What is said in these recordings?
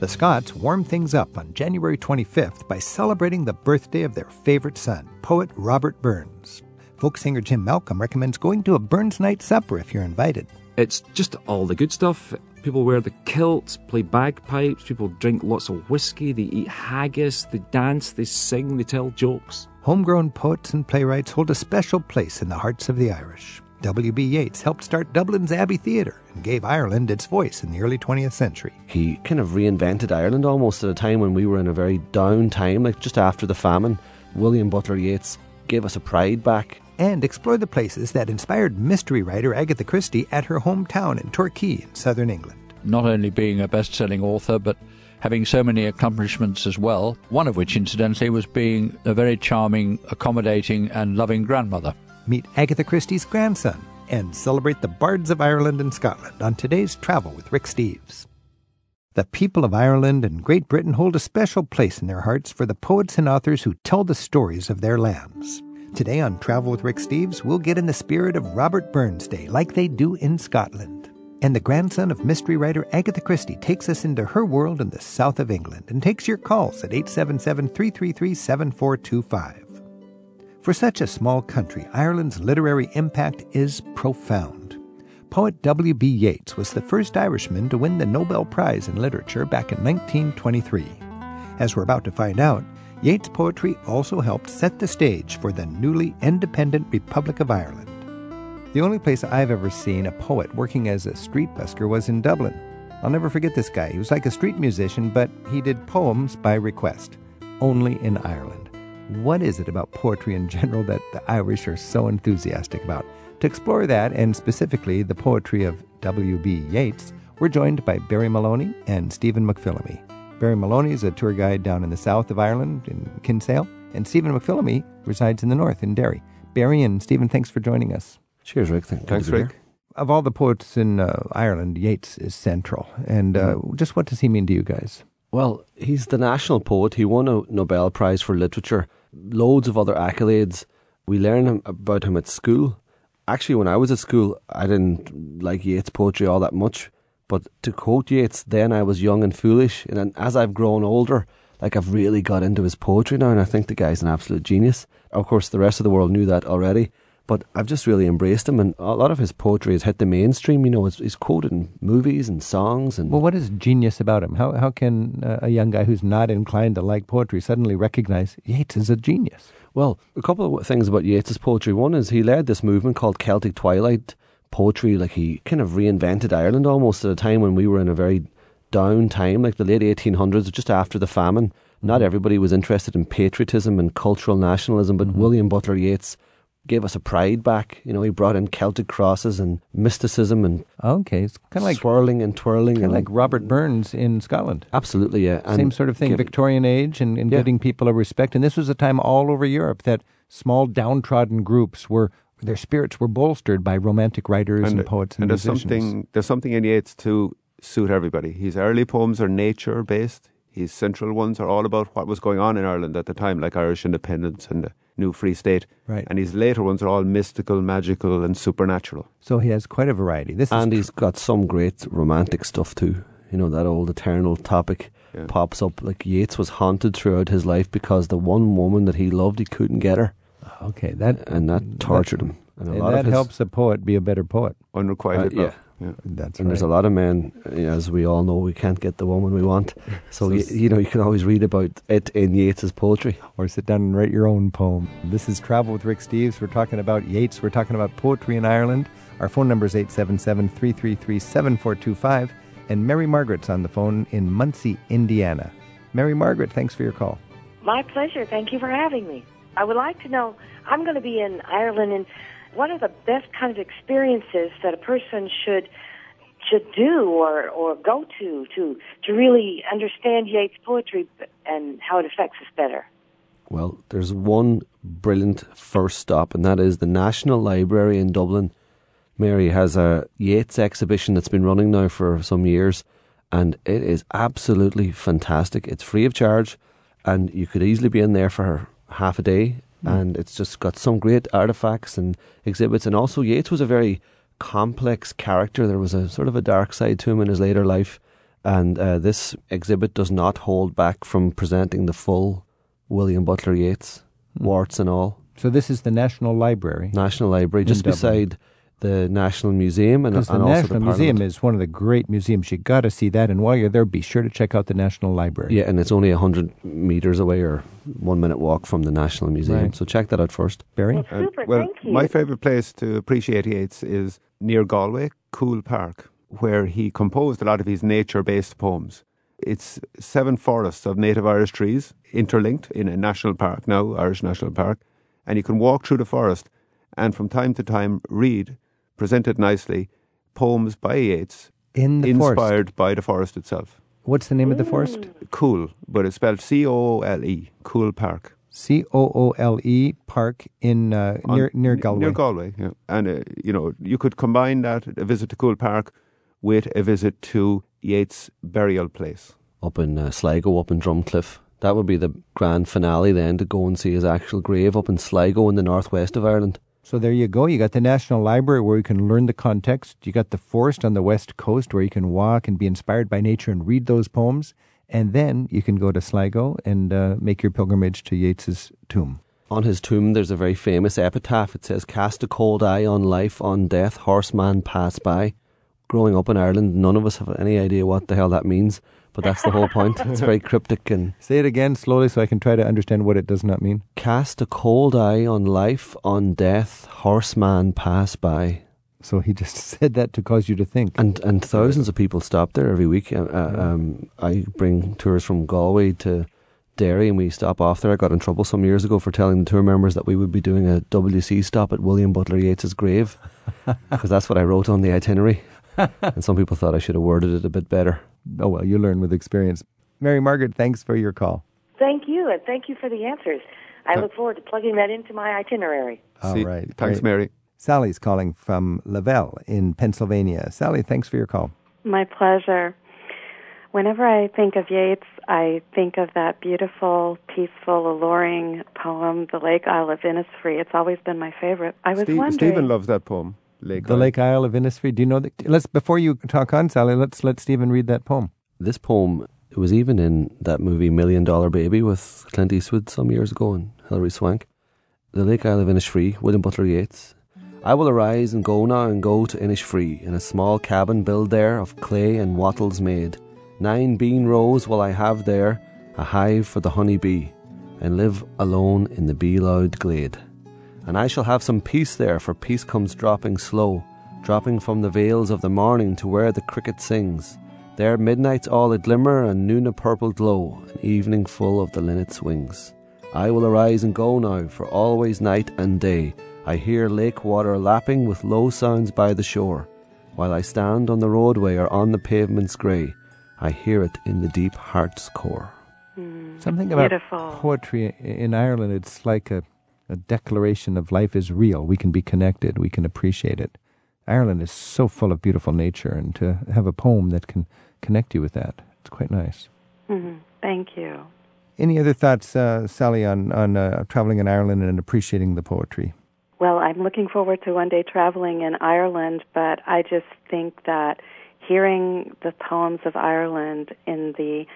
The Scots warmed things up on January 25th by celebrating the birthday of their favorite son, poet Robert Burns. Folk singer Jim Malcolm recommends going to a Burns night supper if you're invited. It's just all the good stuff. People wear the kilts, play bagpipes, people drink lots of whiskey, they eat haggis, they dance, they sing, they tell jokes. Homegrown poets and playwrights hold a special place in the hearts of the Irish. W.B. Yeats helped start Dublin's Abbey Theatre and gave Ireland its voice in the early 20th century. He kind of reinvented Ireland almost at a time when we were in a very down time, like just after the famine. William Butler Yeats gave us a pride back. And explored the places that inspired mystery writer Agatha Christie at her hometown in Torquay in southern England. Not only being a best selling author, but having so many accomplishments as well, one of which, incidentally, was being a very charming, accommodating, and loving grandmother meet Agatha Christie's grandson, and celebrate the bards of Ireland and Scotland on today's Travel with Rick Steves. The people of Ireland and Great Britain hold a special place in their hearts for the poets and authors who tell the stories of their lands. Today on Travel with Rick Steves, we'll get in the spirit of Robert Burns Day like they do in Scotland. And the grandson of mystery writer Agatha Christie takes us into her world in the south of England and takes your calls at 877 333 7425. For such a small country, Ireland's literary impact is profound. Poet W.B. Yeats was the first Irishman to win the Nobel Prize in Literature back in 1923. As we're about to find out, Yeats' poetry also helped set the stage for the newly independent Republic of Ireland. The only place I've ever seen a poet working as a street busker was in Dublin. I'll never forget this guy. He was like a street musician, but he did poems by request, only in Ireland. What is it about poetry in general that the Irish are so enthusiastic about? To explore that, and specifically the poetry of W.B. Yeats, we're joined by Barry Maloney and Stephen McPhillamy. Barry Maloney is a tour guide down in the south of Ireland, in Kinsale, and Stephen McPhillamy resides in the north, in Derry. Barry and Stephen, thanks for joining us. Cheers, Rick. Thanks, Thanks Rick. Of all the poets in uh, Ireland, Yeats is central. And uh, mm-hmm. just what does he mean to you guys? Well, he's the national poet. He won a Nobel Prize for Literature loads of other accolades. We learn about him at school. Actually, when I was at school, I didn't like Yeats' poetry all that much. But to quote Yeats, then I was young and foolish. And as I've grown older, like I've really got into his poetry now, and I think the guy's an absolute genius. Of course, the rest of the world knew that already. But I've just really embraced him, and a lot of his poetry has hit the mainstream. You know, he's, he's quoted in movies and songs. And well, what is genius about him? How how can uh, a young guy who's not inclined to like poetry suddenly recognize Yeats is a genius? Well, a couple of things about Yeats's poetry. One is he led this movement called Celtic Twilight poetry. Like he kind of reinvented Ireland almost at a time when we were in a very down time, like the late 1800s, just after the famine. Not mm-hmm. everybody was interested in patriotism and cultural nationalism, but mm-hmm. William Butler Yeats gave us a pride back. You know, he brought in Celtic crosses and mysticism and okay, it's kind of like swirling and twirling, and like Robert Burns in Scotland. Absolutely, yeah. And Same sort of thing, give, Victorian age, and, and yeah. giving people a respect. And this was a time all over Europe that small downtrodden groups were their spirits were bolstered by romantic writers and, and poets and, and there's musicians. something there's something in Yeats to suit everybody. His early poems are nature based. His central ones are all about what was going on in Ireland at the time, like Irish independence and new free state. Right. And his later ones are all mystical, magical, and supernatural. So he has quite a variety. This and he's got some great romantic stuff too. You know, that old eternal topic yeah. pops up. Like Yeats was haunted throughout his life because the one woman that he loved, he couldn't get her. Okay, that and that tortured that, him. And, and that his, helps a poet be a better poet. Unrequited uh, yeah. Yeah. That's and right. there's a lot of men, as we all know, we can't get the woman we want. So, so you, you, know, you can always read about it in Yeats's poetry, or sit down and write your own poem. This is Travel with Rick Steves. We're talking about Yeats. We're talking about poetry in Ireland. Our phone number is 877-333-7425. And Mary Margaret's on the phone in Muncie, Indiana. Mary Margaret, thanks for your call. My pleasure. Thank you for having me. I would like to know. I'm going to be in Ireland in what are the best kind of experiences that a person should should do or or go to to to really understand Yeats' poetry and how it affects us better? Well, there's one brilliant first stop, and that is the National Library in Dublin. Mary has a Yeats exhibition that's been running now for some years, and it is absolutely fantastic. It's free of charge, and you could easily be in there for half a day Mm. And it's just got some great artifacts and exhibits. And also, Yeats was a very complex character. There was a sort of a dark side to him in his later life. And uh, this exhibit does not hold back from presenting the full William Butler Yeats, Hmm. warts and all. So this is the National Library. National Library, just Dublin. beside the National Museum and, Because the and also National the Museum is one of the great museums. You got to see that, and while you're there, be sure to check out the National Library. Yeah, and it's only 100 metres away or one minute walk from the National Museum. Right. So check that out first. Barry? Well, And, super. well, thank you. my favourite place to appreciate Yeats is near Galway, Coole Park, where he composed a lot of his nature based poems. It's seven forests of native Irish trees interlinked in a national park now, Irish National Park. And you can walk through the forest and from time to time read, presented nicely, poems by Yeats In the forest. inspired by the forest itself. What's the name of the forest? Cool, but it's spelled C O O L E, Coole Park. C O O L E Park in uh, on- near near Galway. Near Galway, yeah. And, uh, you know, you could combine that, a visit to Coole Park, with a visit to Yeats' burial place. Up in uh, Sligo, up in Drumcliff. That would be the grand finale then to go and see his actual grave up in Sligo in the northwest of Ireland. So there you go. You got the National Library where you can learn the context. You got the forest on the west coast where you can walk and be inspired by nature and read those poems. And then you can go to Sligo and uh, make your pilgrimage to Yeats's tomb. On his tomb, there's a very famous epitaph. It says, Cast a cold eye on life, on death, horseman pass by. Growing up in Ireland, none of us have any idea what the hell that means, but that's the whole point. It's very cryptic and Say it again slowly so I can try to understand what it does not mean. cast a cold eye on life, on death, horseman pass by. So he just said that to cause you to think. And and thousands of people stop there every week. Uh, uh, um, I bring tours from Galway to Derry, and we stop off there. I got in trouble some years ago for telling the tour members that we would be doing a WC stop at William Butler Yeats's grave, because that's what I wrote on the itinerary. and some people thought I should have worded it a bit better. Oh, well, you learn with experience. Mary Margaret, thanks for your call. Thank you, and thank you for the answers. I uh, look forward to plugging that into my itinerary. All See- right. Thanks, great. Mary. Sally's calling from Lavelle in Pennsylvania. Sally, thanks for your call. My pleasure. Whenever I think of Yeats, I think of that beautiful, peaceful, alluring poem, The Lake Isle of Innisfree. It's always been my favorite. I was Steve, wondering. Stephen loves that poem, Lake The Isle. Lake Isle of Innisfree. Do you know that? Let's before you talk on, Sally. Let's let Stephen read that poem. This poem, it was even in that movie Million Dollar Baby with Clint Eastwood some years ago and Hilary Swank. The Lake Isle of Innisfree, William Butler Yeats. I will arise and go now and go to Innisfree, in a small cabin built there of clay and wattles made. Nine bean rows will I have there, a hive for the honey bee, and live alone in the bee loud glade. And I shall have some peace there, for peace comes dropping slow, dropping from the vales of the morning to where the cricket sings. There midnight's all a glimmer and noon a purple glow, and evening full of the linnet's wings. I will arise and go now, for always night and day I hear lake water lapping with low sounds by the shore. While I stand on the roadway or on the pavements grey, I hear it in the deep heart's core. Hmm. Something about Beautiful. poetry in Ireland. It's like a, a declaration of life is real. We can be connected. We can appreciate it. Ireland is so full of beautiful nature, and to have a poem that can connect you with that, it's quite nice. Mhm. Thank you. Any other thoughts, uh, Sally, on on uh, traveling in Ireland and appreciating the poetry? Well, I'm looking forward to one day traveling in Ireland, but I just think that hearing the poems of Ireland in the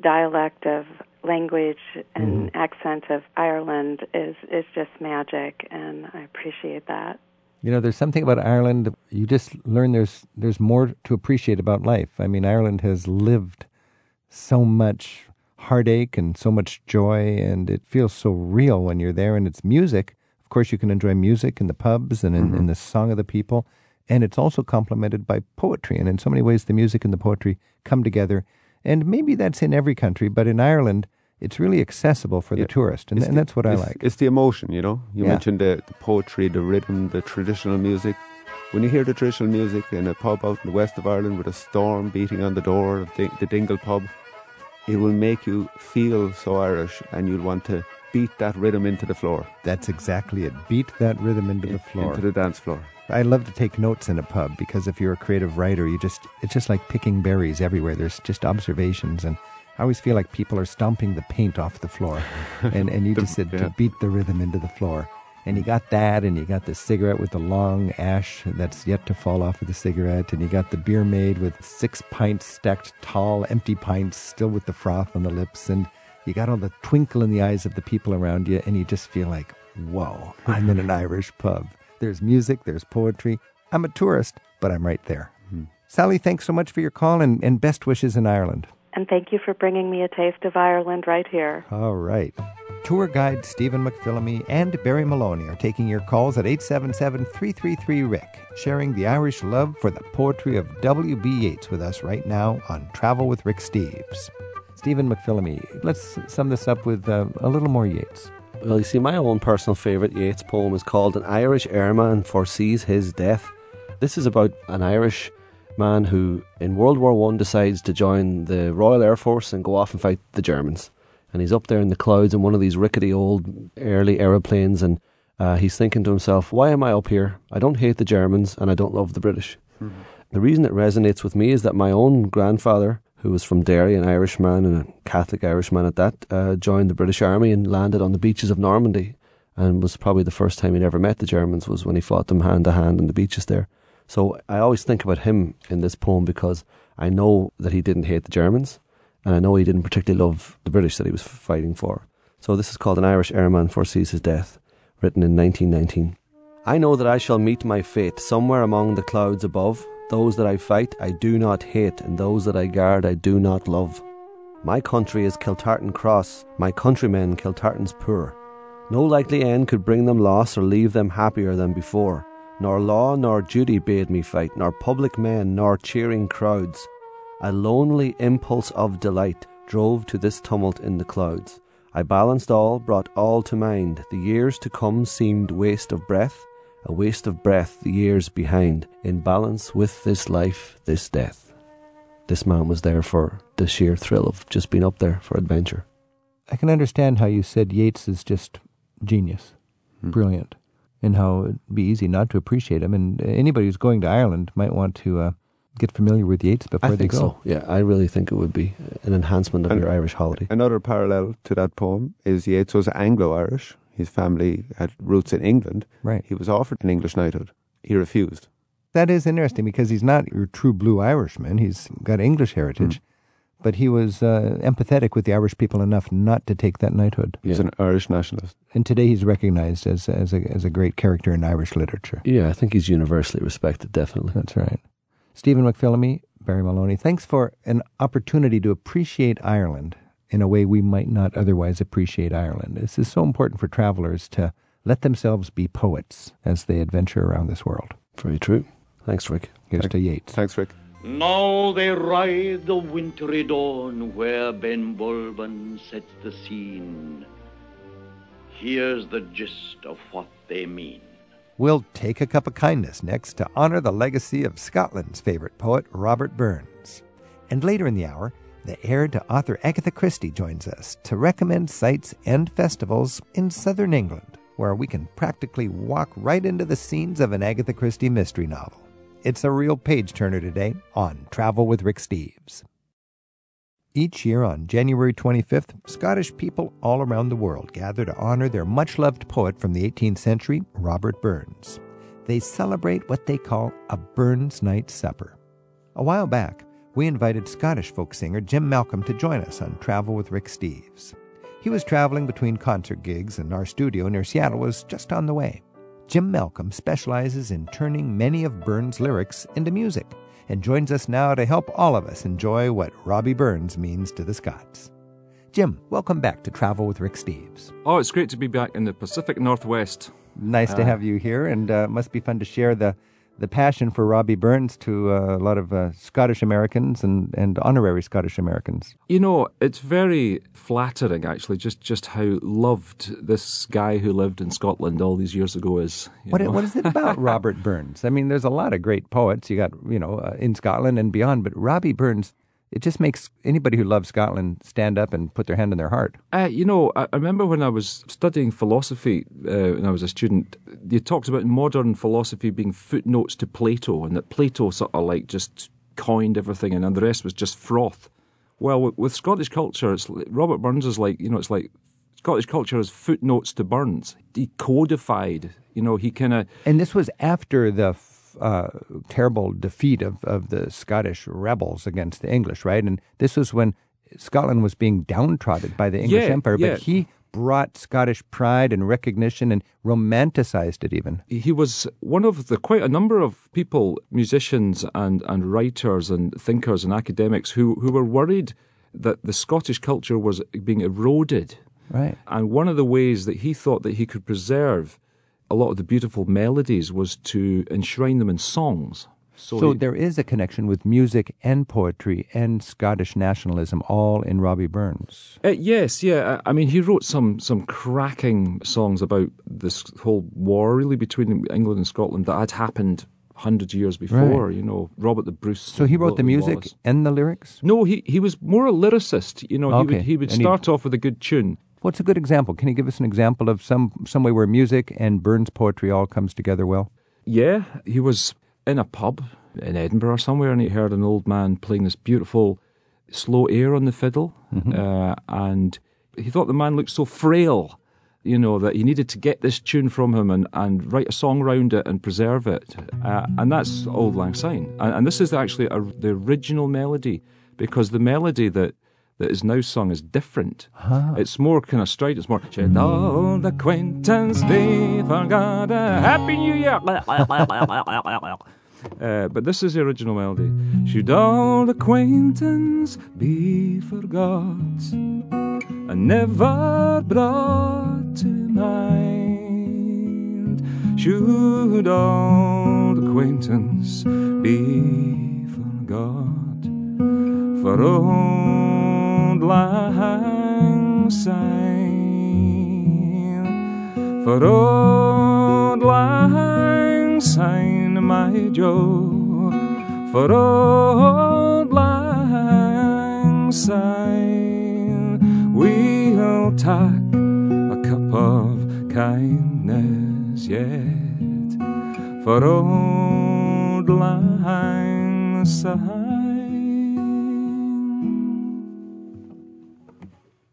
dialect of language and mm-hmm. accent of Ireland is is just magic and I appreciate that. You know, there's something about Ireland. You just learn there's there's more to appreciate about life. I mean, Ireland has lived so much heartache and so much joy, and it feels so real when you're there. And it's music. Of course, you can enjoy music in the pubs and in, mm-hmm. in the song of the people, and it's also complemented by poetry. And in so many ways, the music and the poetry come together. And maybe that's in every country, but in Ireland, it's really accessible for Yeah. the tourist, and, It's and that's what I it's- like. It's the emotion, you know. You Yeah. mentioned the, the poetry, the rhythm, the traditional music. When you hear the traditional music in a pub out in the west of Ireland with a storm beating on the door of the, the Dingle pub, it will make you feel so Irish, and you'll want to beat that rhythm into the floor, That's exactly it. Beat that rhythm into the floor. into the dance floor. I love to take notes in a pub because if you're a creative writer, you just it's just like picking berries everywhere. There's just observations and I always feel like people are stomping the paint off the floor and, and you The- just said yeah. to beat the rhythm into the floor. And you got that, and you got the cigarette with the long ash that's yet to fall off of the cigarette, and you got the beer made with six pints stacked tall, empty pints, still with the froth on the lips, and you got all the twinkle in the eyes of the people around you, and you just feel like, whoa, I'm in an Irish pub. There's music, there's poetry. I'm a tourist, but I'm right there. Mm-hmm. Sally, thanks so much for your call and, and best wishes in Ireland. And thank you for bringing me a taste of Ireland right here. All right. Tour guide Stephen McPhillamy and Barry Maloney are taking your calls at 877 333 Rick, sharing the Irish love for the poetry of W.B. Yeats with us right now on Travel with Rick Steves. Stephen McPhillamy, let's sum this up with uh, a little more Yeats. Well, you see, my own personal favourite Yeats poem is called An Irish Airman Foresees His Death. This is about an Irish man who, in World War One, decides to join the Royal Air Force and go off and fight the Germans. And he's up there in the clouds in one of these rickety old early aeroplanes, and uh, he's thinking to himself, "Why am I up here? I don't hate the Germans, and I don't love the British." Mm-hmm. The reason it resonates with me is that my own grandfather who was from Derry, an Irishman and a Catholic Irishman at that, uh, joined the British Army and landed on the beaches of Normandy. And was probably the first time he'd ever met the Germans was when he fought them hand to hand on the beaches there. So I always think about him in this poem because I know that he didn't hate the Germans, and I know he didn't particularly love the British that he was fighting for. So this is called An Irish Airman Foresees His Death, written in 1919. I know that I shall meet my fate somewhere among the clouds above, those that I fight I do not hate, and those that I guard I do not love. My country is Kiltartan Cross, my countrymen Kiltartan's poor. No likely end could bring them loss or leave them happier than before. Nor law nor duty bade me fight, nor public men nor cheering crowds. A lonely impulse of delight drove to this tumult in the clouds. I balanced all, brought all to mind. The years to come seemed waste of breath a waste of breath the years behind, in balance with this life, this death. This man was there for the sheer thrill of just being up there for adventure. I can understand how you said Yeats is just genius, hmm. brilliant, and how it'd be easy not to appreciate him. And anybody who's going to Ireland might want to uh, get familiar with Yeats before I they go. So. Yeah, I really think it would be an enhancement of and your Irish holiday. Another parallel to that poem is Yeats was Anglo-Irish. His family had roots in England. Right. He was offered an English knighthood. He refused. That is interesting because he's not your true blue Irishman. He's got English heritage. Mm. But he was uh, empathetic with the Irish people enough not to take that knighthood. He's yeah. an Irish nationalist. And today he's recognized as, as, a, as a great character in Irish literature. Yeah, I think he's universally respected, definitely. That's right. Stephen McPhillamy, Barry Maloney, thanks for an opportunity to appreciate Ireland in a way we might not otherwise appreciate Ireland. This is so important for travelers to let themselves be poets as they adventure around this world. Very true. Thanks, Rick. Here's Thanks. to Yeats. Thanks, Rick. Now they ride the wintry dawn where Ben Benbulben sets the scene. Here's the gist of what they mean. We'll take a cup of kindness next to honor the legacy of Scotland's favorite poet, Robert Burns. And later in the hour, the heir to author Agatha Christie joins us to recommend sites and festivals in southern England where we can practically walk right into the scenes of an Agatha Christie mystery novel. It's a real page turner today on Travel with Rick Steves. Each year on January 25th, Scottish people all around the world gather to honor their much loved poet from the 18th century, Robert Burns. They celebrate what they call a Burns Night Supper. A while back, we invited Scottish folk singer Jim Malcolm to join us on Travel with Rick Steves. He was traveling between concert gigs, and our studio near Seattle was just on the way. Jim Malcolm specializes in turning many of Burns' lyrics into music and joins us now to help all of us enjoy what Robbie Burns means to the Scots. Jim, welcome back to Travel with Rick Steves. Oh, it's great to be back in the Pacific Northwest. Nice uh, to have you here, and uh, must be fun to share the the passion for Robbie Burns to uh, a lot of uh, Scottish Americans and, and honorary Scottish Americans. You know, it's very flattering, actually, just, just how loved this guy who lived in Scotland all these years ago is. What, what is it about Robert Burns? I mean, there's a lot of great poets you got, you know, uh, in Scotland and beyond, but Robbie Burns it just makes anybody who loves Scotland stand up and put their hand on their heart. Uh, you know, I, I, remember when I was studying philosophy uh, when I was a student, you talked about modern philosophy being footnotes to Plato, and that Plato sort of like just coined everything, and, and the rest was just froth. Well, with, with Scottish culture, it's Robert Burns is like you know, it's like Scottish culture is footnotes to Burns. He codified, you know, he kind of. And this was after the uh, terrible defeat of, of the Scottish rebels against the English, right? And this was when Scotland was being downtrodden by the English Yeah, Empire, yeah. but he brought Scottish pride and recognition and romanticized it even. he was one of the quite a number of people, musicians and, and writers and thinkers and academics who, who were worried that the Scottish culture was being eroded. Right. And one of the ways that he thought that he could preserve a lot of the beautiful melodies was to enshrine them in songs. So he- there is a connection with music and poetry and Scottish nationalism all in Robbie Burns. Uh, yes, yeah. I I mean, he wrote some some cracking songs about this whole war, really, between England and Scotland that had happened hundred years before. Right. You know, Robert the Bruce. So he wrote the music Wallace. and the lyrics? No, he he was more a lyricist. You know, he would he would And start off with a good tune. What's a good example? Can you give us an example of some some way where music and Burns poetry all comes together well? Yeah, he was in a pub in Edinburgh or somewhere, and he heard an old man playing this beautiful slow air on the fiddle, uh, and he thought the man looked so frail, you know, that he needed to get this tune from him and, and write a song round it and preserve it, uh, and that's Auld Lang Syne, and, and this is actually a, the original melody because the melody that. That is now sung is different. It's more kind of straight. It's more. Should old acquaintance be forgot? A Happy New Year. Uh, but this is the original melody. Should old acquaintance be forgot and never brought to mind? Should old acquaintance be forgot for old lang syne? For old lang syne, my Joe, for old lang syne, we'll tack a cup of kindness yet for old lang syne.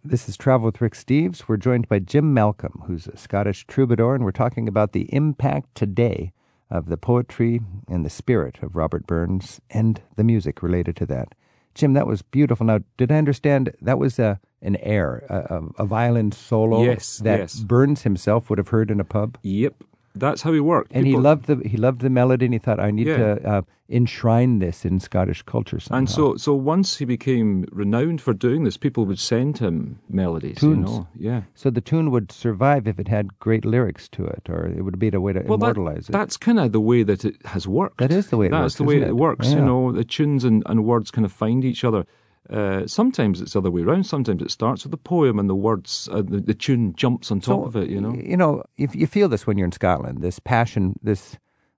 This is Travel with Rick Steves. We're joined by Jim Malcolm, who's a Scottish troubadour, and we're talking about the impact today of the poetry and the spirit of Robert Burns and the music related to that. Jim, that was beautiful. Now, did I understand that was a, an air, a, a, violin solo Yes, that yes. Burns himself would have heard in a pub? Yep, that's how he worked. And he loved the he loved the melody, and he thought, I need Yeah. to uh, enshrine this in Scottish culture somehow. And so, so once he became renowned for doing this, people would send him melodies. Tunes. You know? Yeah. so the tune would survive if it had great lyrics to it, or it would be a way to Well, that- immortalize it. that's kind of the way that it has worked. That is the way it That's works, the way it, it? works. Yeah. You know, the tunes and, and words kind of find each other. Uh, sometimes it's the other way around. Sometimes it starts with the poem and the words, uh, the, the tune jumps on top of it. You know. you know, if you feel this when you're in Scotland, this passion, this.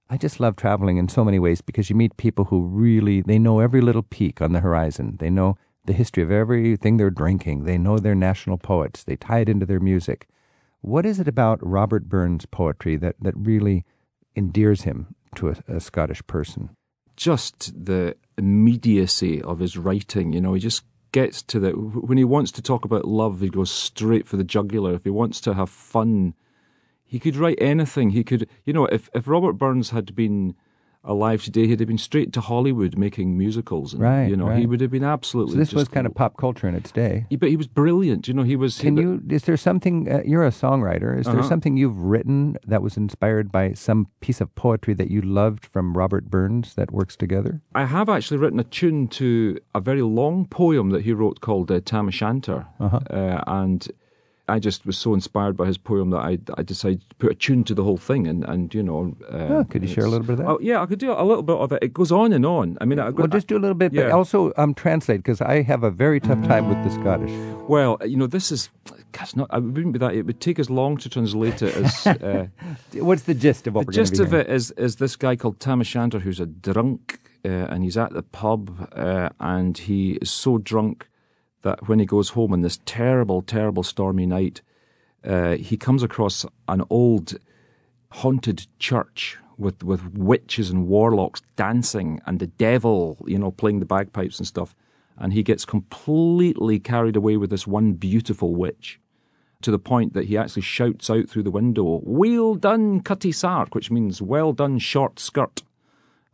I just love traveling in so many ways because you meet people who really they know every little peak on the horizon. They know the history of everything they're drinking. They know their national poets. They tie it into their music. What is it about Robert Burns' poetry that, that really endears him to a, a Scottish person? Just the immediacy of his writing. You know, he just gets to the when he wants to talk about love, he goes straight for the jugular. If he wants to have fun, he could write anything. He could, you know, if if Robert Burns had been alive today, he'd have been straight to Hollywood making musicals. And, Right, You know, right. he would have been absolutely. So this was kind of pop culture in its day. But he was brilliant. You know, he was. Can he, you? Is there something? Uh, you're a songwriter. Is there Uh-huh. something you've written that was inspired by some piece of poetry that you loved from Robert Burns that works together? I have actually written a tune to a very long poem that he wrote called uh, Tam O'Shanter. Uh-huh. Uh, and I just was so inspired by his poem that I, I decided to put a tune to the whole thing. And, and you know. Uh, Oh, could you share a little bit of that? Oh, yeah, I could do a little bit of it. It goes on and on. I mean, I, Well, just do a little bit, but yeah. also um, translate because I have a very tough time with the Scottish. Well, you know, this is. Gosh, not, I wouldn't be that. It would take as long to translate it as. Uh, What's the gist of what the we're gist of it is is this guy called Tam O'Shanter who's a drunk uh, and he's at the pub uh, and he is so drunk that when he goes home on this terrible, terrible stormy night, uh, he comes across an old haunted church with with witches and warlocks dancing and the devil, you know, playing the bagpipes and stuff. And he gets completely carried away with this one beautiful witch to the point that he actually shouts out through the window, "Well done, Cutty Sark," which means "Well done, short skirt."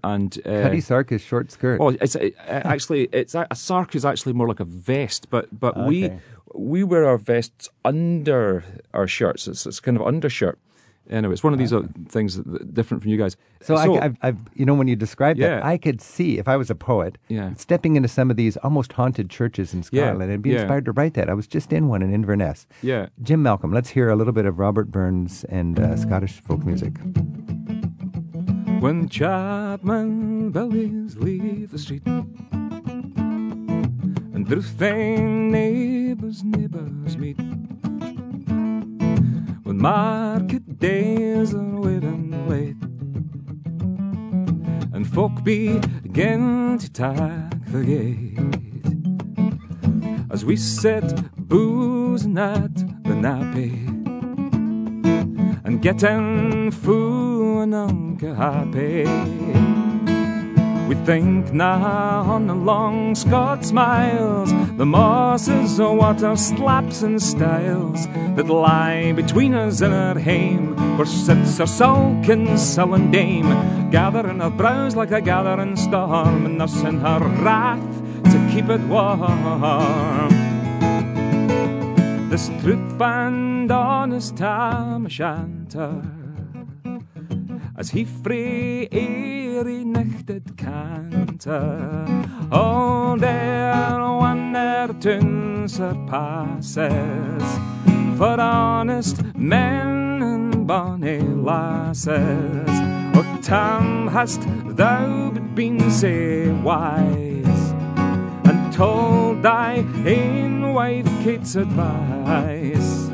And uh, Cutty sark is short skirt. Oh, it's it, actually it's a, a sark is actually more like a vest, but but we Okay. we wear our vests under our shirts. It's, it's kind of undershirt. Anyway, it's one of these uh, things that, different from you guys. So, I, I've, I've, you know, when you described that, I could see if I was a poet, Yeah. stepping into some of these almost haunted churches in Yeah, Scotland and be yeah. inspired to write that. I was just in one in Inverness. Yeah. Jim Malcolm, let's hear a little bit of Robert Burns and uh, Scottish folk music. When Chapman billies leave the street and drifting neighbours, neighbours meet. When market days are waiting late and folk begin to tack the gate as we sit boozing at the nappy and getting full happy. We think now on the long Scots miles, the mosses of water slaps and stiles that lie between us and our hame, where sits our sulking, sullen dame, gathering her brows like a gathering storm, and nursing her wrath to keep it warm. This truth and honest Tam O'Shanter as he free eerie nichted canter all there one their tune surpasses for honest men and bonny lasses oh Tam hast thou been say wise. And told thy in wife Kate's advice.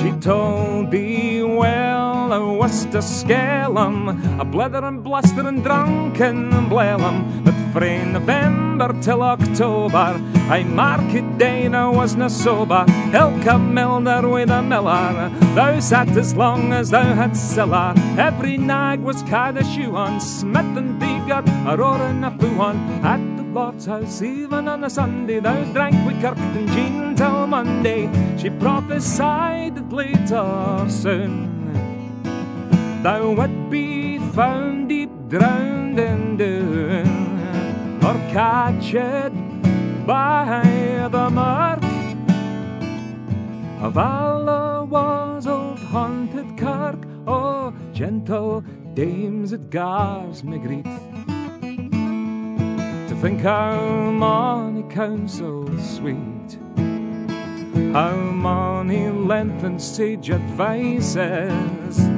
She told thee well, I was to scale 'em, a blithering, blustering, drunken blellum, that frae November till October, I market day I wasna sober, ilka milner with a miller, thou sat as long as thou had siller, every nag was cad a shoe on, smith and beaver, a roaring a foo on, at the Lord's house, even on a Sunday, thou drank with Kirkton Jean till Monday. She prophesied that later soon thou would be found deep drowned in Doon, or catched by the murk of Alloway's old haunted kirk. Oh, gentle dames at Gars me greet to think how many counsels sweet, how many lengthened sage advices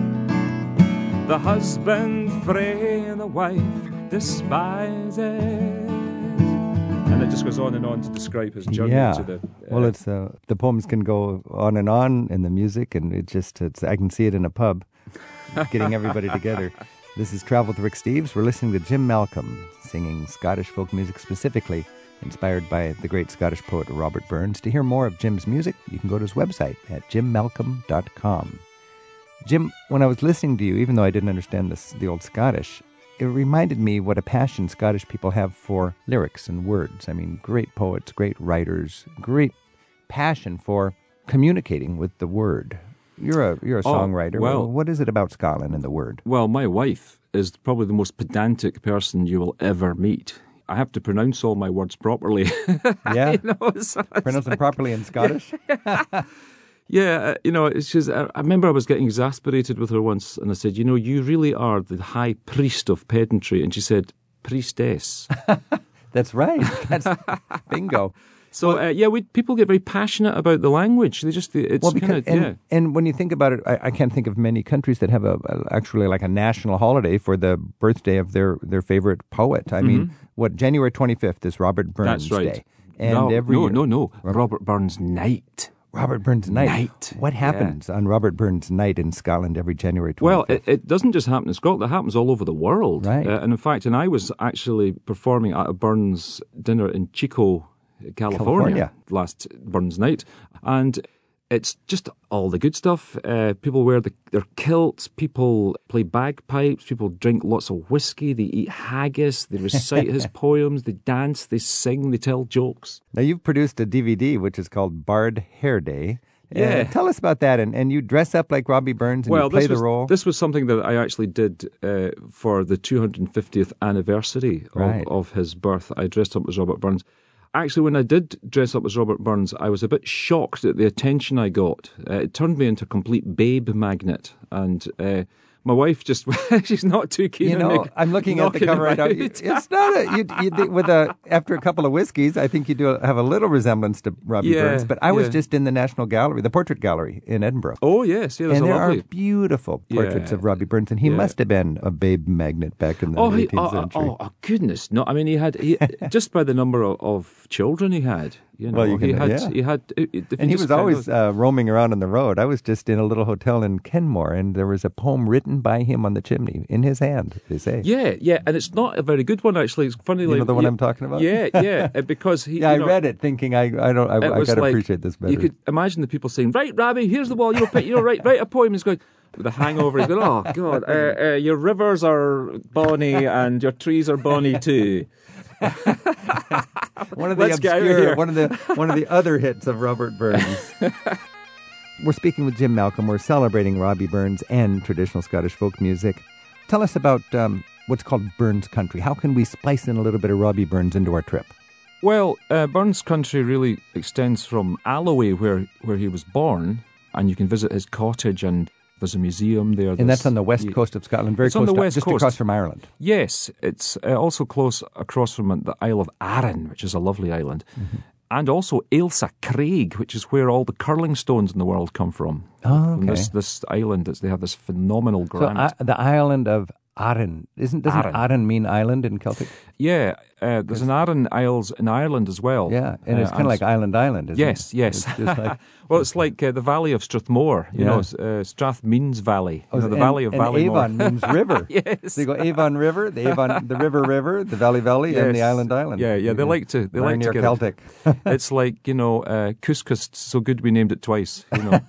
the husband frae the wife despises. And it just goes on and on to describe his journey yeah. to the. well, uh, it's uh, the poems can go on and on in the music, and it just it's I can see it in a pub, getting everybody together. This is Travel with Rick Steves. We're listening to Jim Malcolm singing Scottish folk music specifically inspired by the great Scottish poet Robert Burns. To hear more of Jim's music, you can go to his website at jimmalcolm.com. Jim, when I was listening to you, even though I didn't understand this, the old Scottish, it reminded me what a passion Scottish people have for lyrics and words. I mean, great poets, great writers, great passion for communicating with the word. You're a you're a Oh, songwriter. well- what is it about Scotland and the word? Well, my wife is probably the most pedantic person you will ever meet. I have to pronounce all my words properly. Yeah, you know, so pronounce them like- properly in Scottish. Yeah, uh, you know, it's just, I remember I was getting exasperated with her once, and I said, You know, you really are the high priest of pedantry. And she said, Priestess. That's right. That's bingo. So, uh, yeah, we, people get very passionate about the language. They just, it's Well, because kind of, and, yeah. and when you think about it, I, I can't think of many countries that have a, a actually like a national holiday for the birthday of their their favorite poet. I mean, what January twenty fifth is Robert Burns Mm-hmm. Right. Day, and no, every no, year, no, no. Robert Burns Night. Robert Burns Night. Night. What Yeah. happens on Robert Burns Night in Scotland every January twenty Well, it, it doesn't just happen in Scotland; it happens all over the world. Right. Uh, and in fact, and I was actually performing at a Burns dinner in Chico, California, California. last Burns night, and it's just all the good stuff. Uh, people wear the, their kilts, people play bagpipes, people drink lots of whiskey, they eat haggis, they recite his poems, they dance, they sing, they tell jokes. Now you've produced a DVD which is called Bard Hair Day, Yeah. tell us about that. And, and you dress up like Robbie Burns and well, play this the was, role. This was something that I actually did uh, for the 250th anniversary of, Right. of his birth. I dressed up as Robert Burns. Actually, when I did dress up as Robert Burns, I was a bit shocked at the attention I got. Uh, it turned me into a complete babe magnet, and uh, my wife just she's not too keen you on know, I'm looking at the cover right now. It's not a you, you, with a after a couple of whiskeys. I think you do have a little resemblance to Robbie Yeah, Burns. But I was just in the National Gallery, the Portrait Gallery in Edinburgh, Oh yes, yeah, and there lovely. are beautiful portraits Yeah. of Robbie Burns, and he Yeah. must have been a babe magnet back in the Oh, he, 18th oh, century. oh, oh, goodness! No, I mean he had he, just by the number of, of children he had. You know, Well, you he can- had yeah. he had, it- it- if you and he was always those- uh, roaming around on the road. I was just in a little hotel in Kenmore, and there was a poem written by him on the chimney in his hand. They say. Yeah, yeah, and it's not a very good one actually. It's funny. You like, know the one yeah, I'm talking about? Yeah, yeah, because he. Yeah, you I read it thinking I I don't I, I got to like, appreciate this better. You could imagine the people saying, "Right, Robbie, here's the wall. You know, you know, write write a poem." He's going with a hangover. He's going, "Oh God, uh, uh, your rivers are bonny and your trees are bonny too." one of the Let's get out of obscure, one of the one of the other hits of Robert Burns. We're speaking with Jim Malcolm. We're celebrating Robbie Burns and traditional Scottish folk music. Tell us about um, what's called Burns Country. How can we splice in a little bit of Robbie Burns into our trip? Well, uh, Burns Country really extends from Alloway, where where he was born, and you can visit his cottage, and there's a museum there. And that's on the west you- coast of Scotland, very It's close on the to, west just coast. across from Ireland. Yes, it's uh, also close across from the Isle of Arran, which is a lovely island, Mm-hmm. And also Ailsa Craig, which is where all the curling stones in the world come from. Oh, From this this island, it's, they have this phenomenal So uh, the island of Arran isn't doesn't Arran. Arran mean island in Celtic? yeah, uh, there's an Arran Isles in Ireland as well. Yeah, and it's Uh, kind of like Island Island. Isn't Yes, it? yes. It's like, well, it's like uh, the Valley of Strathmore. You Yeah. know, uh, Strath means valley. You know, the and, Valley of Ballymore. Avon means river. yes. So you go Avon River, the Avon, the River River, the Valley Valley, and the Island Island. Yeah, yeah. They like to. They like near to get it. Celtic. it's like you know, uh, couscous so good we named it twice. You know.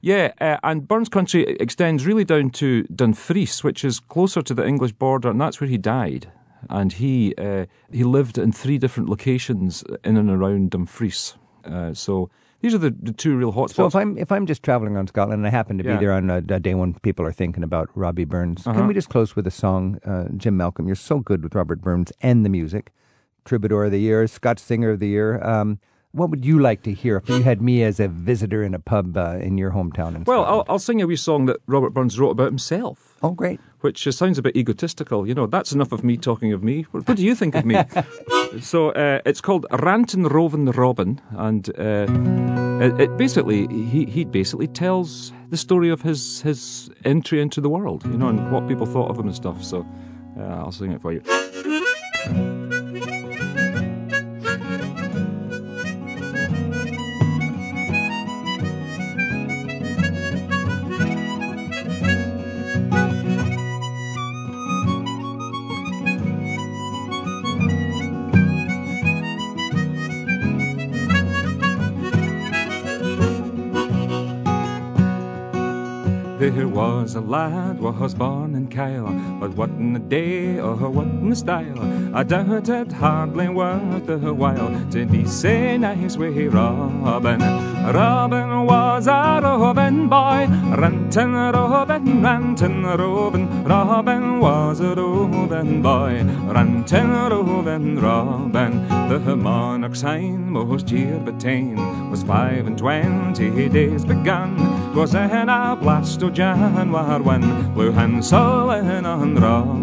Yeah, uh, and Burns Country extends really down to Dumfries, which is closer to the English border, and that's where he died. And he uh, he lived in three different locations in and around Dumfries. Uh, so these are the, the two real hotspots. So if I'm if I'm just traveling around Scotland and I happen to be there on a, a day when people are thinking about Robbie Burns, Uh-huh. can we just close with a song, uh, Jim Malcolm? You're so good with Robert Burns and the music, Troubadour of the Year, Scotch Singer of the Year. Um, what would you like to hear if you had me as a visitor in a pub uh, in your hometown? In well, I'll, I'll sing a wee song that Robert Burns wrote about himself. oh great. which uh, sounds a bit egotistical. You know, that's enough of me talking of me. What, what do you think of me? so uh, it's called Rantin Rovin Robin, and uh, it, it basically he he basically tells the story of his his entry into the world, you know, and what people thought of him and stuff. So uh, I'll sing it for you. Was a lad was born in Kyle, but what in the day or what in the style? I doubt it hardly worth the while to be say nice way Robin. Robin was a Robin boy, rantin' Robin, rantin' Robin. Robin was a Robin boy, rantin' Robin, Robin. The monarch's sign most year betane was five and twenty days begun. 'Twas in a blast o' January when blew Hanselin on Robin. Robin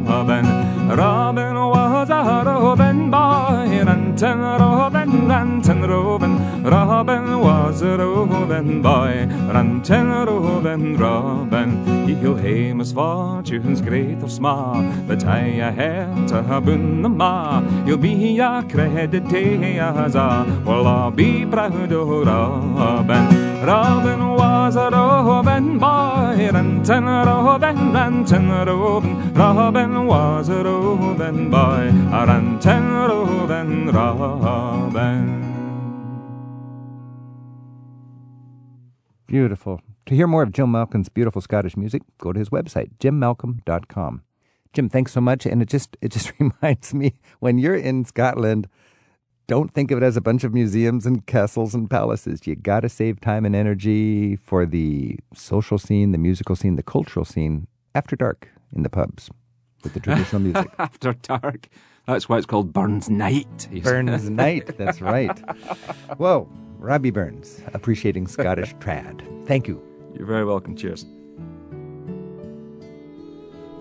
Robin boy, rantin' Robin, Robin. He'll hae misfortunes great or small, but I have to have been the ma. He'll be a credit as a, well I'll be proud of Robin. Robin was a Robin boy, rantin' Robin, rantin' Robin. Robin was a Robin boy, a rantin' Robin, Robin. Beautiful. To hear more of Jim Malcolm's beautiful Scottish music, go to his website, jimmalcolm.com. Jim, thanks so much. And it just it just reminds me when you're in Scotland, don't think of it as a bunch of museums and castles and palaces. You got to save time and energy for the social scene, the musical scene, the cultural scene after dark in the pubs with the traditional music. After dark. That's why it's called Burns Night. Burns Night, that's right. Whoa, Robbie Burns, appreciating Scottish trad. Thank you. You're very welcome. Cheers.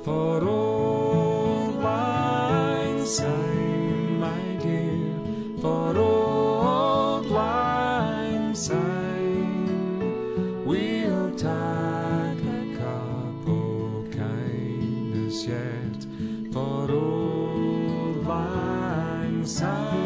For old lang syne, my dear, for old lang syne, we'll take a cup of kindness yet. For old lang syne.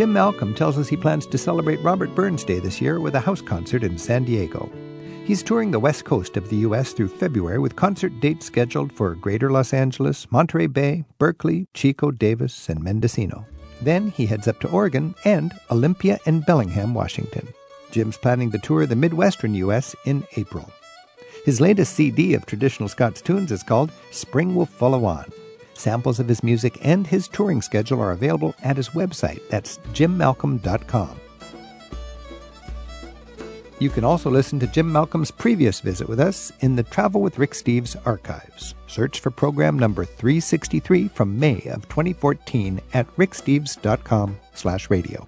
Jim Malcolm tells us he plans to celebrate Robert Burns Day this year with a house concert in San Diego. He's touring the west coast of the U.S. through February with concert dates scheduled for Greater Los Angeles, Monterey Bay, Berkeley, Chico, Davis, and Mendocino. Then he heads up to Oregon and Olympia and Bellingham, Washington. Jim's planning to tour the Midwestern U.S. in April. His latest CD of traditional Scots tunes is called Spring Will Follow On. Samples of his music and his touring schedule are available at his website. That's jimmalcolm.com. You can also listen to Jim Malcolm's previous visit with us in the Travel with Rick Steves archives. Search for program number 363 from May of 2014 at ricksteves.com slash radio.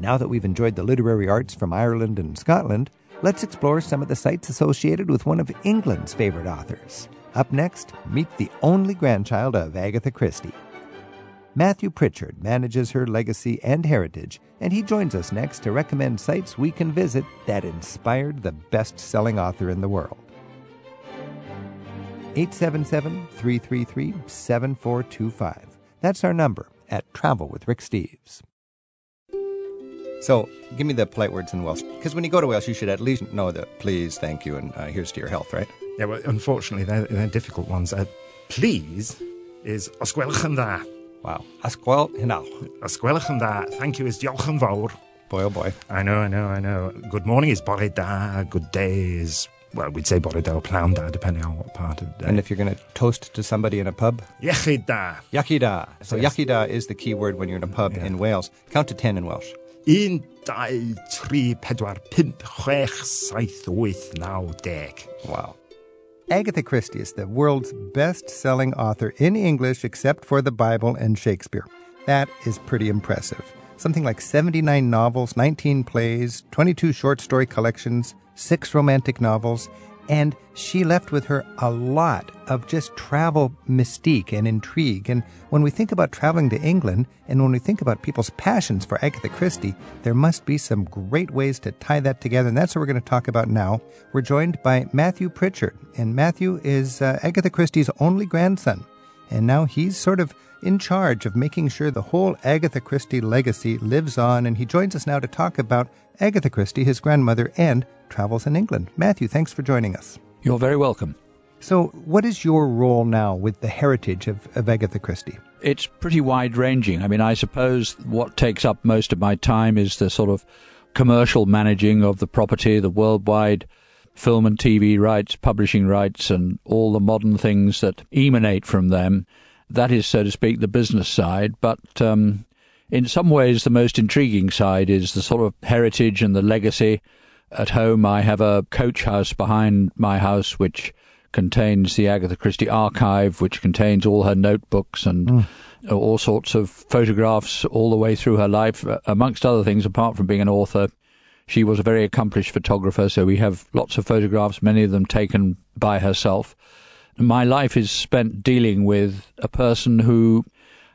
Now that we've enjoyed the literary arts from Ireland and Scotland, let's explore some of the sites associated with one of England's favorite authors. Up next, meet the only grandchild of Agatha Christie. Matthew Pritchard manages her legacy and heritage, and he joins us next to recommend sites we can visit that inspired the best selling author in the world. 877 333 7425. That's our number at Travel with Rick Steves. So, give me the polite words in Welsh. Because when you go to Wales, you should at least know the please, thank you, and uh, here's to your health, right? Yeah, well, unfortunately, they're, they're difficult ones. Uh, please is os gwelwch yn dda. Wow. Asquel Hinal. Os gwelwch yn dda. Thank you is diolch yn fawr. Boy, oh boy. I know, I know, I know. Good morning is bore da. Good day is, well, we'd say bore da or pnawn da, depending on what part of the day. And if you're going to toast to somebody in a pub, Iechyd da. Yakida. So Yes. Yakida is the key word when you're in a pub Yeah. in Wales. Count to 10 in Welsh. Un, dau, tri, pedwar, pump, chwech, saith, wyth, naw, deg. Wow. Agatha Christie is the world's best selling author in English except for the Bible and Shakespeare. That is pretty impressive. Something like 79 novels, 19 plays, 22 short story collections, six romantic novels, and she left with her a lot of just travel mystique and intrigue. And when we think about traveling to England and when we think about people's passions for Agatha Christie, there must be some great ways to tie that together. And that's what we're going to talk about now. We're joined by Matthew Pritchard. And Matthew is uh, Agatha Christie's only grandson. And now he's sort of in charge of making sure the whole Agatha Christie legacy lives on. And he joins us now to talk about Agatha Christie, his grandmother, and travels in England. Matthew, thanks for joining us. You're very welcome. So, what is your role now with the heritage of, of Agatha Christie? It's pretty wide ranging. I mean, I suppose what takes up most of my time is the sort of commercial managing of the property, the worldwide film and TV rights, publishing rights, and all the modern things that emanate from them. That is, so to speak, the business side. But um, in some ways, the most intriguing side is the sort of heritage and the legacy. At home, I have a coach house behind my house, which contains the Agatha Christie archive, which contains all her notebooks and all sorts of photographs all the way through her life, uh, amongst other things, apart from being an author. She was a very accomplished photographer, so we have lots of photographs, many of them taken by herself. My life is spent dealing with a person who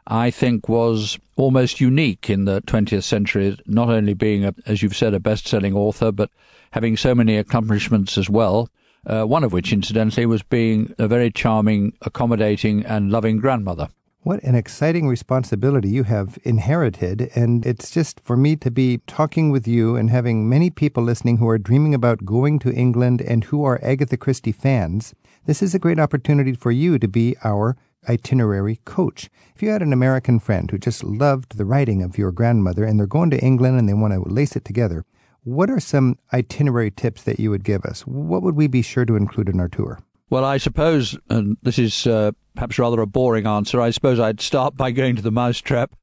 I think was almost unique in the 20th century, not only being, a, as you've said, a best selling author, but having so many accomplishments as well. Uh, one of which, incidentally, was being a very charming, accommodating, and loving grandmother. What an exciting responsibility you have inherited. And it's just for me to be talking with you and having many people listening who are dreaming about going to England and who are Agatha Christie fans. This is a great opportunity for you to be our itinerary coach. If you had an American friend who just loved the writing of your grandmother and they're going to England and they want to lace it together, what are some itinerary tips that you would give us? What would we be sure to include in our tour? Well, I suppose, and this is uh, perhaps rather a boring answer, I suppose I'd start by going to The Mousetrap,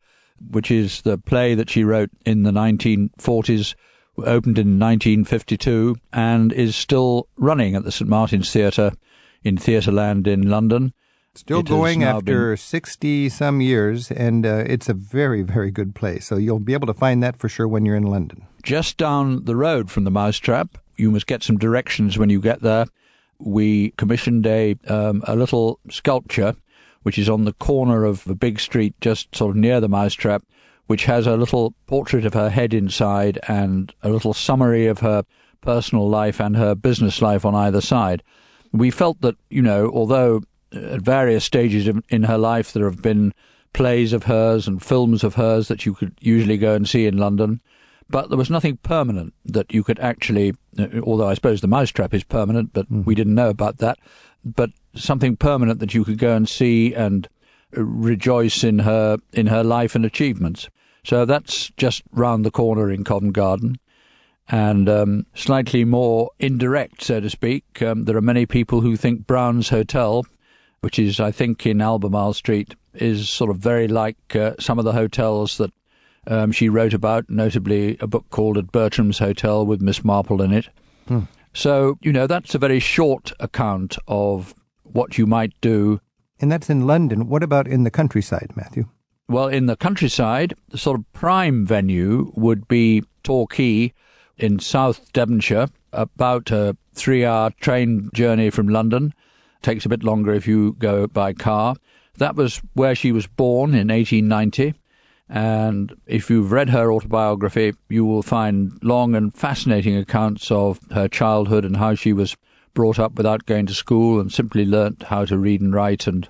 which is the play that she wrote in the 1940s, opened in 1952, and is still running at the St Martin's Theatre in Theatreland in London. Still It going after 60 some years, and uh, it's a very, very good play. So you'll be able to find that for sure when you're in London. just down the road from the Mousetrap. You must get some directions when you get there. We commissioned a um, a little sculpture, which is on the corner of a big street, just sort of near the Mousetrap, which has a little portrait of her head inside and a little summary of her personal life and her business life on either side. We felt that you know, although at various stages in, her life there have been plays of hers and films of hers that you could usually go and see in London but there was nothing permanent that you could actually, uh, although I suppose the mousetrap is permanent, but we didn't know about that, but something permanent that you could go and see and uh, rejoice in her in her life and achievements. So that's just round the corner in Covent Garden. And um, slightly more indirect, so to speak, um, there are many people who think Brown's Hotel, which is, I think, in Albemarle Street, is sort of very like uh, some of the hotels that um, she wrote about, notably a book called At Bertram's Hotel with Miss Marple in it. So, you know, that's a very short account of what you might do. And that's in London. What about in the countryside, Matthew? Well, in the countryside, the sort of prime venue would be Torquay in South Devonshire, about a three hour train journey from London. Takes a bit longer if you go by car. That was where she was born in 1890. And if you've read her autobiography, you will find long and fascinating accounts of her childhood and how she was brought up without going to school and simply learnt how to read and write. And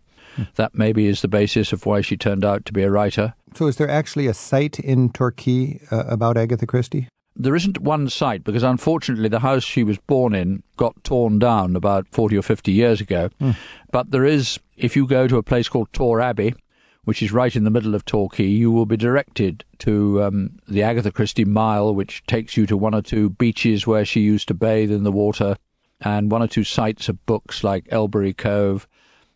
that maybe is the basis of why she turned out to be a writer. So is there actually a site in Torquay uh, about Agatha Christie? There isn't one site because unfortunately the house she was born in got torn down about 40 or 50 years ago. But there is, if you go to a place called Tor Abbey, which is right in the middle of Torquay, you will be directed to um, the Agatha Christie Mile, which takes you to one or two beaches where she used to bathe in the water, and one or two sites of books like Elberry Cove.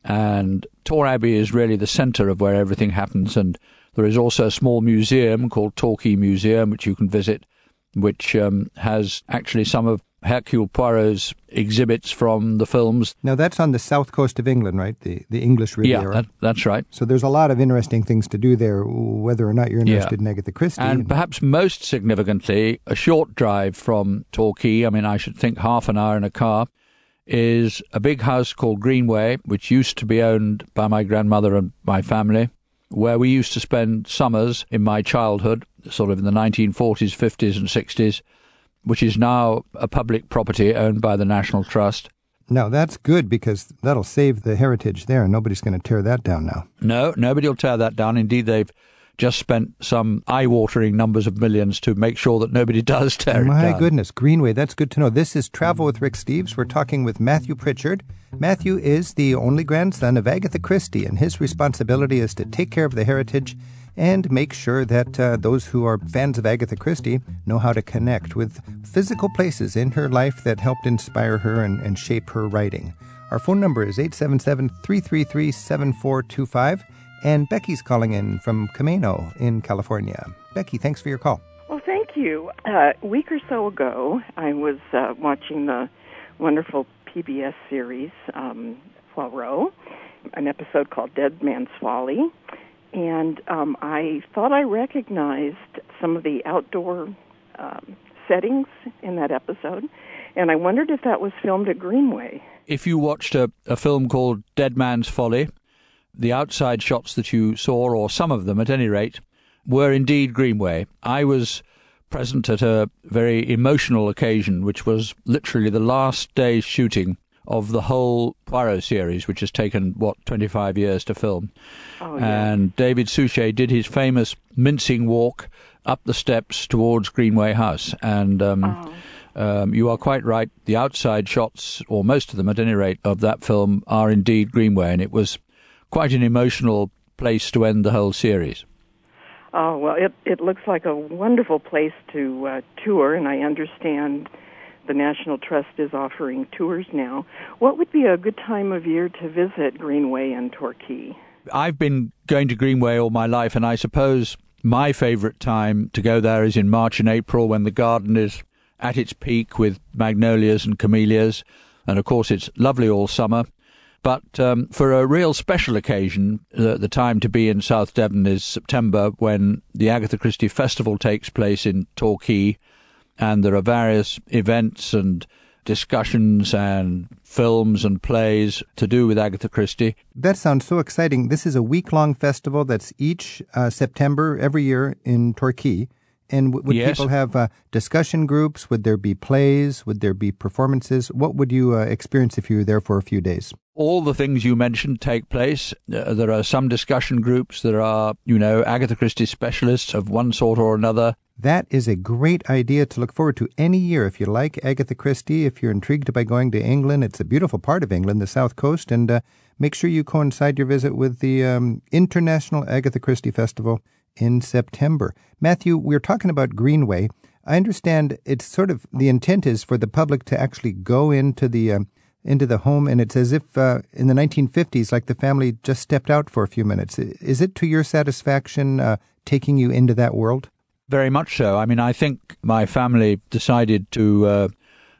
And Tor Abbey is really the centre of where everything happens. And there is also a small museum called Torquay Museum, which you can visit, which um, has actually some of Hercule Poirot's exhibits from the films. Now that's on the south coast of England, right? The the English Yeah, that, that's right. so there's a lot of interesting things to do there, whether or not you're Yeah. interested in Agatha Christie. And perhaps most significantly, a short drive from Torquay, I mean, I should think half an hour in a car, is a big house called Greenway, which used to be owned by my grandmother and my family, where we used to spend summers in my childhood, sort of in the 1940s, 50s, and 60s, which is now a public property owned by the National Trust. now that's good because that'll save the heritage there. Nobody's going to tear that down now. No, nobody will tear that down. Indeed, they've just spent some eye-watering numbers of millions to make sure that nobody does tear it down. My goodness, Greenway, that's good to know. This is Travel with Rick Steves. We're talking with Matthew Pritchard. Matthew is the only grandson of Agatha Christie, and his responsibility is to take care of the heritage and make sure that uh, those who are fans of Agatha Christie know how to connect with physical places in her life that helped inspire her and, and shape her writing. Our phone number is 877 333 7425, and Becky's calling in from Camino in California. Becky, thanks for your call. Well, thank you. Uh, a week or so ago, I was uh, watching the wonderful PBS series um, Poirot, an episode called Dead Man's Folly, and um, I thought I recognized some of the outdoor um, settings in that episode, and I wondered if that was filmed at Greenway. if you watched a, a film called Dead Man's Folly, the outside shots that you saw, or some of them at any rate, were indeed Greenway. I was present at a very emotional occasion, which was literally the last day's shooting of the whole Poirot series, which has taken, what, 25 years to film. Oh, yeah. And David Suchet did his famous mincing walk up the steps towards Greenway House. And um, Oh. um, you are quite right. The outside shots, or most of them at any rate, of that film are indeed Greenway. And it was quite an emotional place to end the whole series. Oh well, it it looks like a wonderful place to uh, tour, and I understand the National Trust is offering tours now. What would be a good time of year to visit Greenway and Torquay? I've been going to Greenway all my life, and I suppose my favourite time to go there is in March and April when the garden is at its peak with magnolias and camellias, and of course it's lovely all summer. But um, for a real special occasion, the, the time to be in South Devon is September when the Agatha Christie Festival takes place in Torquay, and there are various events and discussions and films and plays to do with Agatha Christie. That sounds so exciting. This is a week long festival that's each uh, September every year in Torquay. And w- would Yes. people have uh, discussion groups? Would there be plays? Would there be performances? What would you uh, experience if you were there for a few days? all the things you mentioned take place. Uh, there are some discussion groups. There are, you know, Agatha Christie specialists of one sort or another. That is a great idea to look forward to any year. If you like Agatha Christie, if you're intrigued by going to England, it's a beautiful part of England, the South Coast, and uh, make sure you coincide your visit with the um, International Agatha Christie Festival in September. Matthew, we're talking about Greenway. I understand it's sort of the intent is for the public to actually go into the um, into the home, and it's as if uh, in the 1950s, like the family just stepped out for a few minutes. Is it to your satisfaction uh, taking you into that world? Very much so. I mean, I think my family decided to uh,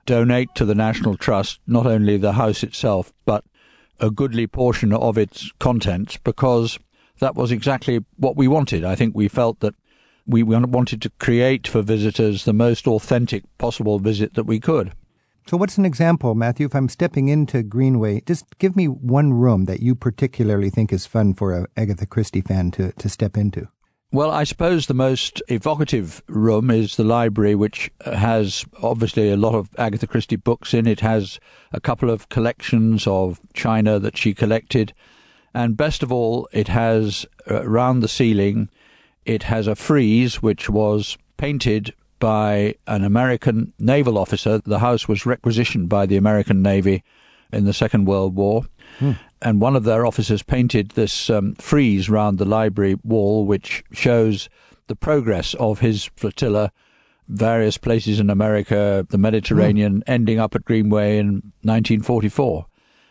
donate to the National Trust not only the house itself, but a goodly portion of its contents because that was exactly what we wanted. I think we felt that we wanted to create for visitors the most authentic possible visit that we could. So, what's an example, Matthew? If I'm stepping into Greenway, just give me one room that you particularly think is fun for a Agatha Christie fan to, to step into. Well, I suppose the most evocative room is the library, which has obviously a lot of Agatha Christie books in. It has a couple of collections of china that she collected. And best of all, it has uh, round the ceiling, it has a frieze which was painted by an American naval officer. The house was requisitioned by the American Navy in the Second World War. And one of their officers painted this um, frieze round the library wall, which shows the progress of his flotilla, various places in America, the Mediterranean, ending up at Greenway in 1944.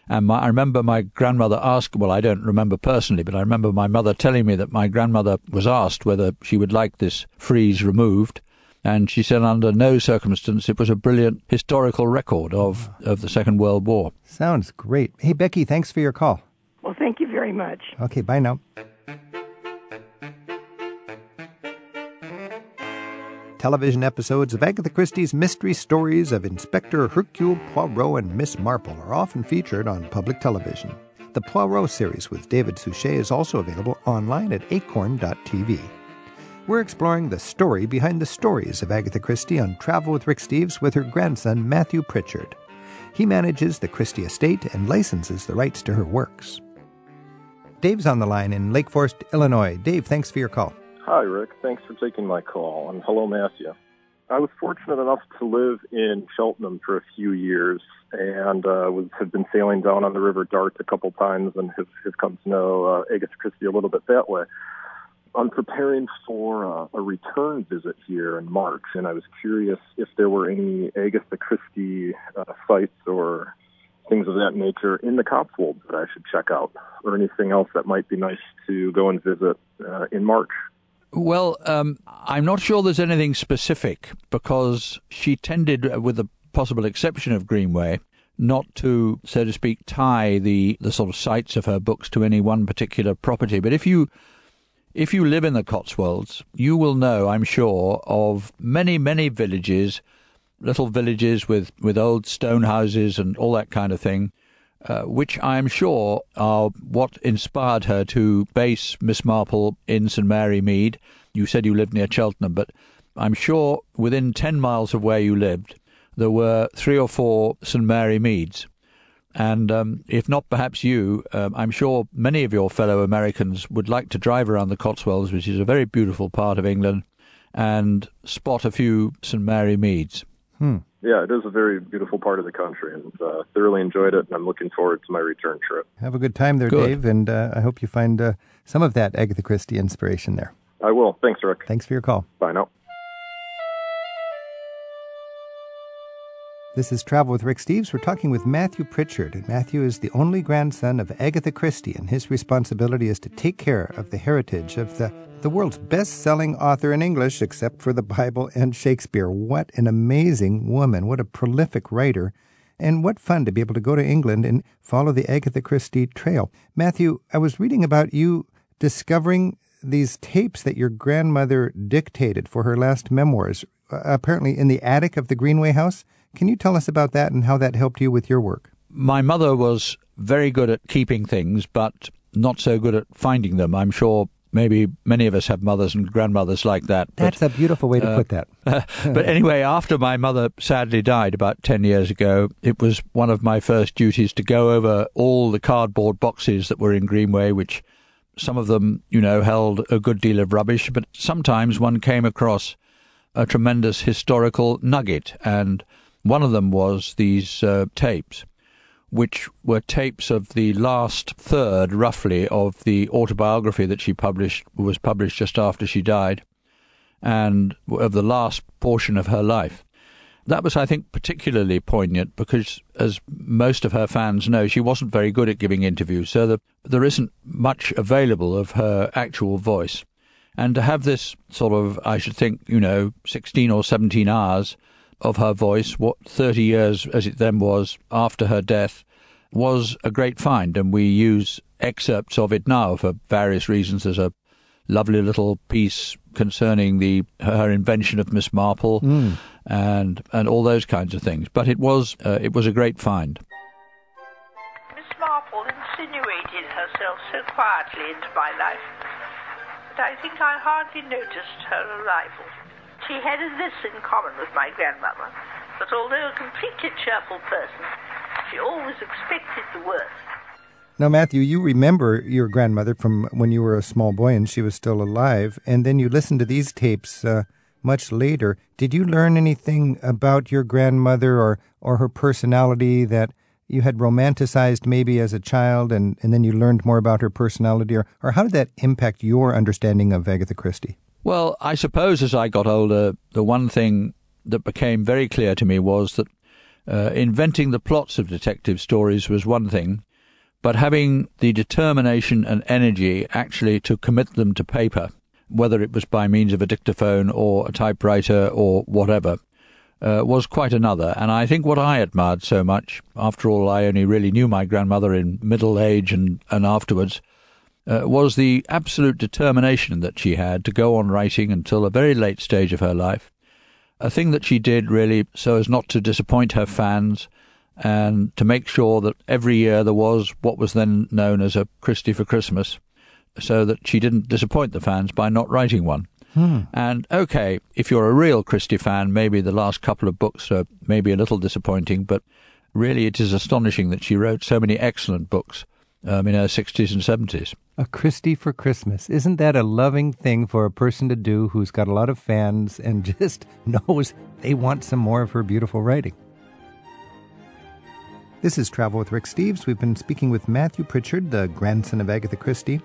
And my, I remember my grandmother asked, well, I don't remember personally, but I remember my mother telling me that my grandmother was asked whether she would like this frieze removed. And she said, under no circumstance, it was a brilliant historical record of, ah. of the Second World War. Sounds great. Hey, Becky, thanks for your call. Well, thank you very much. Okay, bye now. Television episodes of Agatha Christie's mystery stories of Inspector Hercule Poirot and Miss Marple are often featured on public television. The Poirot series with David Suchet is also available online at acorn.tv. We're exploring the story behind the stories of Agatha Christie on Travel with Rick Steves with her grandson Matthew Pritchard. He manages the Christie estate and licenses the rights to her works. Dave's on the line in Lake Forest, Illinois. Dave, thanks for your call. Hi, Rick. Thanks for taking my call. And hello, Matthew. I was fortunate enough to live in Cheltenham for a few years and uh, was, had been sailing down on the River Dart a couple times and have, have come to know uh, Agatha Christie a little bit that way. I'm preparing for uh, a return visit here in March, and I was curious if there were any Agatha Christie uh, sites or things of that nature in the Cotswolds that I should check out, or anything else that might be nice to go and visit uh, in March. Well, um, I'm not sure there's anything specific because she tended, uh, with the possible exception of Greenway, not to, so to speak, tie the, the sort of sites of her books to any one particular property. But if you if you live in the Cotswolds, you will know, I'm sure, of many, many villages, little villages with, with old stone houses and all that kind of thing, uh, which I'm sure are what inspired her to base Miss Marple in St Mary Mead. You said you lived near Cheltenham, but I'm sure within 10 miles of where you lived, there were three or four St Mary Meads. And um, if not perhaps you, um, I'm sure many of your fellow Americans would like to drive around the Cotswolds, which is a very beautiful part of England, and spot a few St Mary Meads. Hmm. Yeah, it is a very beautiful part of the country, and uh, thoroughly enjoyed it. And I'm looking forward to my return trip. Have a good time there, Good. Dave, and uh, I hope you find uh, some of that Agatha Christie inspiration there. I will. Thanks, Rick. Thanks for your call. Bye now. This is Travel with Rick Steves. We're talking with Matthew Pritchard, and Matthew is the only grandson of Agatha Christie, and his responsibility is to take care of the heritage of the, the world's best selling author in English, except for the Bible and Shakespeare. What an amazing woman! What a prolific writer! And what fun to be able to go to England and follow the Agatha Christie trail. Matthew, I was reading about you discovering these tapes that your grandmother dictated for her last memoirs, uh, apparently in the attic of the Greenway House. Can you tell us about that and how that helped you with your work? My mother was very good at keeping things, but not so good at finding them. I'm sure maybe many of us have mothers and grandmothers like that. but- That's a beautiful way to uh, put that. but anyway, after my mother sadly died about 10 years ago, it was one of my first duties to go over all the cardboard boxes that were in Greenway, which some of them, you know, held a good deal of rubbish, but sometimes one came across a tremendous historical nugget. And one of them was these uh, tapes, which were tapes of the last third, roughly, of the autobiography that she published, was published just after she died and of the last portion of her life. That was, I think, particularly poignant because, as most of her fans know, she wasn't very good at giving interviews, so that there isn't much available of her actual voice. And to have this sort of, I should think, you know, 16 or 17 hours of her voice, what 30 years as it then was after her death, was a great find. And we use excerpts of it now for various reasons. There's a lovely little piece concerning the her invention of Miss Marple Mm. and and all those kinds of things. But it was uh, it was a great find. Miss Marple insinuated herself so quietly into my life that I think I hardly noticed her arrival. She had this in common with my grandmother, that although a completely cheerful person, she always expected the worst. Now, Matthew, you remember your grandmother from when you were a small boy and she was still alive, and then you listened to these tapes uh, much later. Did you learn anything about your grandmother or, or her personality that you had romanticized maybe as a child, and, and then you learned more about her personality, or, or how did that impact your understanding of Agatha Christie? Well, I suppose as I got older, the one thing that became very clear to me was that uh, inventing the plots of detective stories was one thing, but having the determination and energy actually to commit them to paper, whether it was by means of a dictaphone or a typewriter or whatever, uh, was quite another. And I think what I admired so much, after all, I only really knew my grandmother in middle age and, and afterwards, uh, was the absolute determination that she had to go on writing until a very late stage of her life. A thing that she did really so as not to disappoint her fans and to make sure that every year there was what was then known as a Christie for Christmas, so that she didn't disappoint the fans by not writing one. Hmm. And okay, if you're a real Christie fan, maybe the last couple of books are maybe a little disappointing, but really it is astonishing that she wrote so many excellent books um, in her 60s and 70s. A Christie for Christmas. Isn't that a loving thing for a person to do who's got a lot of fans and just knows they want some more of her beautiful writing? This is Travel with Rick Steves. We've been speaking with Matthew Pritchard, the grandson of Agatha Christie.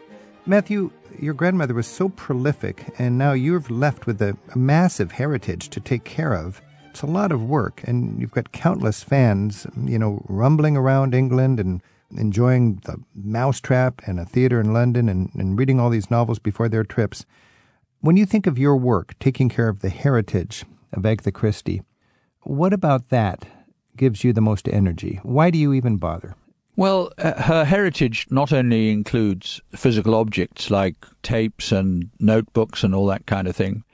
Matthew, your grandmother was so prolific, and now you've left with a, a massive heritage to take care of. It's a lot of work, and you've got countless fans, you know, rumbling around England and enjoying the Mousetrap and a theater in London and, and reading all these novels before their trips. When you think of your work, taking care of the heritage of Agatha Christie, what about that gives you the most energy? Why do you even bother? Well, uh, her heritage not only includes physical objects like tapes and notebooks and all that kind of thing.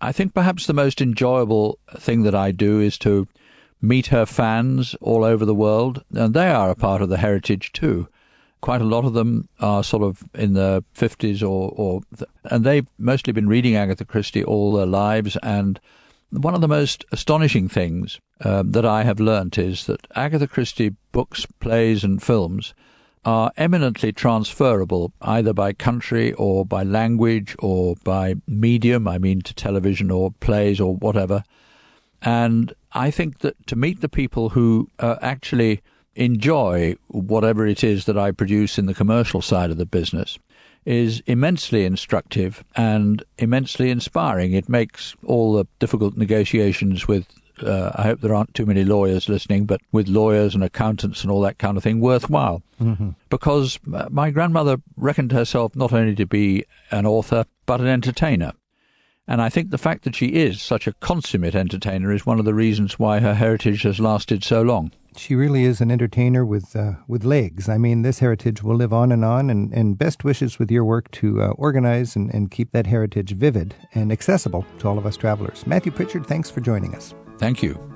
I think perhaps the most enjoyable thing that I do is to meet her fans all over the world, and they are a part of the heritage too. Quite a lot of them are sort of in their 50s or, or and they've mostly been reading Agatha Christie all their lives. And one of the most astonishing things um, that I have learnt is that Agatha Christie books, plays, and films are eminently transferable either by country or by language or by medium, I mean to television or plays or whatever. And I think that to meet the people who uh, actually enjoy whatever it is that I produce in the commercial side of the business is immensely instructive and immensely inspiring. It makes all the difficult negotiations with uh, I hope there aren't too many lawyers listening, but with lawyers and accountants and all that kind of thing, worthwhile. Mm-hmm. Because my grandmother reckoned herself not only to be an author, but an entertainer. And I think the fact that she is such a consummate entertainer is one of the reasons why her heritage has lasted so long. She really is an entertainer with uh, with legs. I mean, this heritage will live on and on, and, and best wishes with your work to uh, organize and, and keep that heritage vivid and accessible to all of us travelers. Matthew Pritchard, thanks for joining us. Thank you.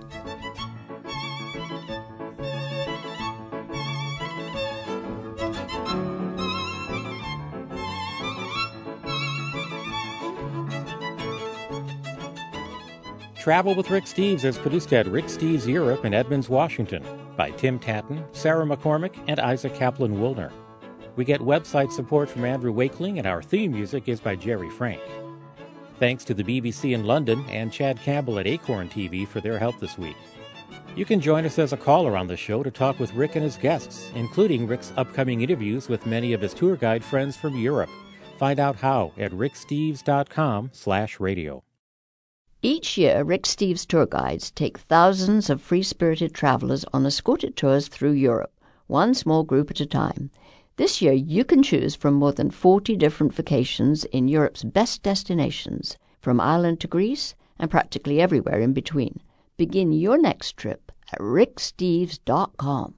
Travel with Rick Steves is produced at Rick Steves Europe in Edmonds, Washington by Tim Tattan, Sarah McCormick, and Isaac Kaplan Woolner. We get website support from Andrew Wakeling, and our theme music is by Jerry Frank. Thanks to the BBC in London and Chad Campbell at Acorn TV for their help this week. You can join us as a caller on the show to talk with Rick and his guests, including Rick's upcoming interviews with many of his tour guide friends from Europe. Find out how at ricksteves.com/radio. Each year, Rick Steves tour guides take thousands of free spirited travelers on escorted tours through Europe, one small group at a time. This year, you can choose from more than 40 different vacations in Europe's best destinations, from Ireland to Greece and practically everywhere in between. Begin your next trip at ricksteves.com.